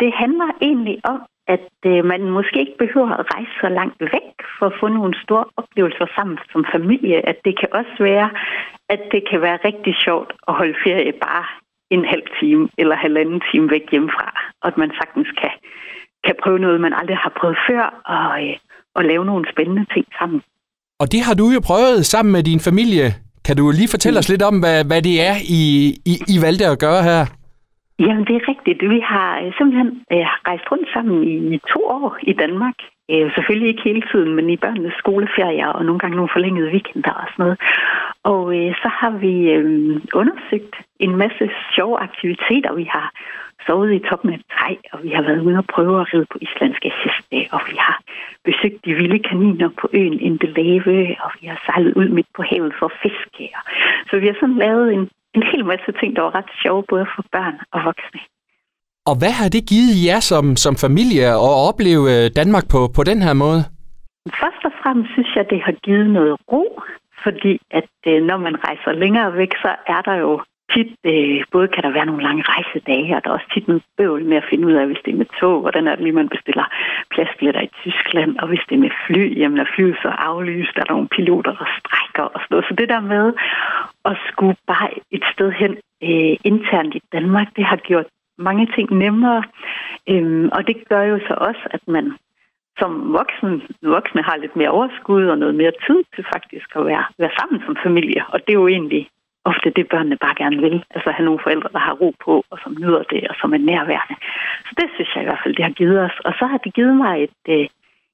Det handler egentlig om, at øh, man måske ikke behøver at rejse så langt væk for at få nogle store oplevelser sammen som familie. At det kan også være, at det kan være rigtig sjovt at holde ferie bare en halv time eller halvanden time væk hjemmefra. Og at man sagtens kan, kan prøve noget, man aldrig har prøvet før, og, øh, og lave nogle spændende ting sammen. Og det har du jo prøvet sammen med din familie. Kan du lige fortælle os lidt om, hvad, hvad det er, I, I, I valgte at gøre her? Jamen, det er rigtigt. Vi har øh, simpelthen øh, rejst rundt sammen i to år i Danmark. Øh, selvfølgelig ikke hele tiden, men i børnenes skoleferier og nogle gange nogle forlængede weekender og sådan noget. Og øh, så har vi øh, undersøgt en masse sjove aktiviteter. Vi har sovet i toppen af et træ, og vi har været ude og prøve at ride på islandske heste, og vi har besøgt de vilde kaniner på øen Indelave, og vi har sejlet ud midt på havet for at fiske. Så vi har sådan lavet en en hel masse ting, der var ret sjove, både for børn og voksne. Og hvad har det givet jer som, som familie at opleve øh, Danmark på, på den her måde? Først og fremmest synes jeg, det har givet noget ro, fordi at øh, når man rejser længere væk, så er der jo tit, øh, både kan der være nogle lange rejsedage, og der er også tit noget bøvl med at finde ud af, hvis det er med tog, hvordan er det lige, man bestiller pladsbilletter i Tyskland, og hvis det er med fly, jamen er flyet så aflyst, er der nogle piloter, der strækker og sådan noget. Så det der med at skulle bare et sted hen øh, internt i Danmark, det har gjort mange ting nemmere, øhm, og det gør jo så også, at man som voksen, voksne har lidt mere overskud og noget mere tid til faktisk at være, være sammen som familie. Og det er jo egentlig ofte det, børnene bare gerne vil. Altså have nogle forældre, der har ro på, og som nyder det, og som er nærværende. Så det synes jeg i hvert fald, det har givet os. Og så har det givet mig et, øh,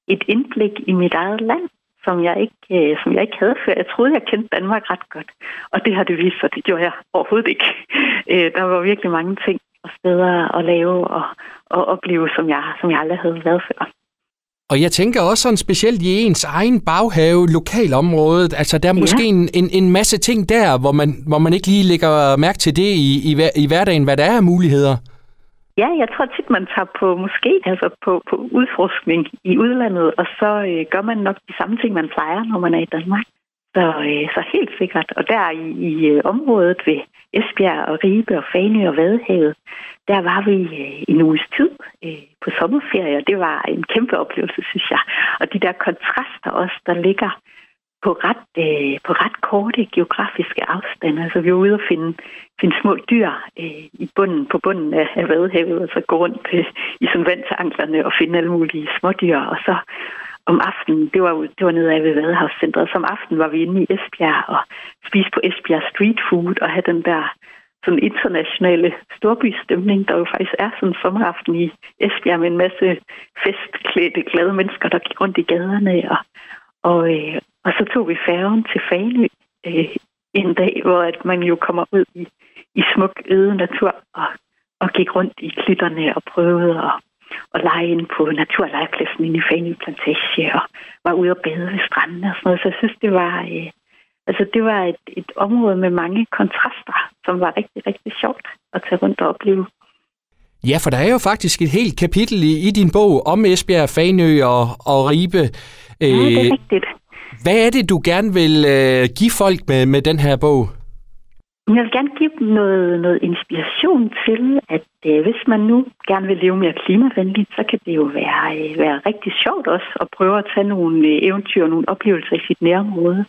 et indblik i mit eget land, som jeg, ikke, øh, som jeg ikke havde før. Jeg troede, jeg kendte Danmark ret godt. Og det har det vist sig, det gjorde jeg overhovedet ikke. Øh, der var virkelig mange ting og steder at lave og, og opleve, som jeg, som jeg aldrig havde været før. Og jeg tænker også sådan specielt i ens egen baghave, lokalområdet, altså der er måske ja. en, en, en masse ting der, hvor man, hvor man ikke lige lægger mærke til det i, i, i hverdagen, hvad der er af muligheder. Ja, jeg tror tit, man tager på måske altså på, på udforskning i udlandet, og så øh, gør man nok de samme ting, man plejer, når man er i Danmark. Så, øh, så helt sikkert. Og der i, i øh, området ved Esbjerg og Ribe og Fanø og Vadehavet, der var vi øh, en uges tid øh, på sommerferie, og det var en kæmpe oplevelse, synes jeg. Og de der kontraster også, der ligger på ret, øh, på ret korte geografiske afstande. Altså vi var ude og finde, finde små dyr øh, i bunden, på bunden af, af Vadehavet, og så gå rundt øh, i sådan vandtanklerne og finde alle mulige smådyr, og så om aftenen, det var, det var nede af ved Vadehavscentret, som aften var vi inde i Esbjerg og spiste på Esbjerg Street Food og havde den der sådan internationale storbystemning, der jo faktisk er sådan en sommeraften i Esbjerg med en masse festklædte, glade mennesker, der gik rundt i gaderne. Og, og, øh, og så tog vi færgen til Fanø øh, en dag, hvor at man jo kommer ud i, i smuk øde natur og, og gik rundt i klitterne og prøvede at og lege ind på naturlejepladsen inde i Fanø Plantage og var ude og bade ved stranden og sådan noget. Så jeg synes, det var, øh, altså, det var et, et område med mange kontraster, som var rigtig, rigtig sjovt at tage rundt og opleve. Ja, for der er jo faktisk et helt kapitel i, i din bog om Esbjerg, Fanø og, og Ribe. Ja, det er øh, rigtigt. Hvad er det, du gerne vil øh, give folk med, med den her bog? Jeg vil gerne give dem noget, noget inspiration til, at øh, hvis man nu gerne vil leve mere klimavenligt, så kan det jo være, øh, være rigtig sjovt også at prøve at tage nogle øh, eventyr og nogle oplevelser i sit nærområde.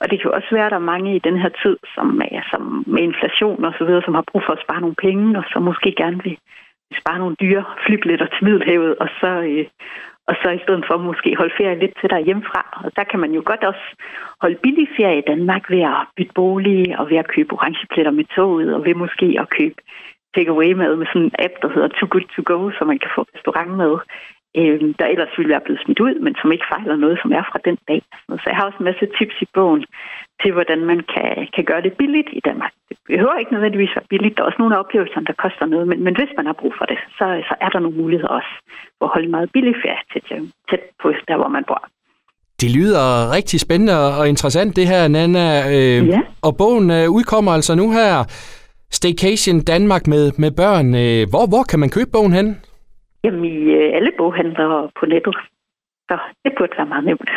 Og det kan jo også være, at der er mange i den her tid, som, er, som med inflation og så videre, som har brug for at spare nogle penge, og som måske gerne vil spare nogle dyre flybilletter til Middelhavet, og så, øh, og så i stedet for måske holde ferie lidt til dig hjemmefra. Og der kan man jo godt også holde billig ferie i Danmark ved at bytte bolig og ved at købe orangepletter med toget og ved måske at købe takeaway-mad med sådan en app, der hedder Too Good To Go, så man kan få restaurantmad, øh, der ellers ville være blevet smidt ud, men som ikke fejler noget, som er fra den dag. Så jeg har også en masse tips i bogen til, hvordan man kan, kan gøre det billigt i Danmark. Det behøver ikke nødvendigvis være billigt. Der er også nogle af oplevelserne, der koster noget, men, men hvis man har brug for det, så, så er der nogle muligheder også for at holde meget billig ferie tæt, tæt på der, hvor man bor. Det lyder rigtig spændende og interessant, det her, Nana. Øh, ja. Og bogen øh, udkommer altså nu her, Staycation Danmark med, med børn. Øh, hvor, hvor kan man købe bogen hen? Jamen i øh, alle boghandlere på nettet. Så det burde være meget nemt.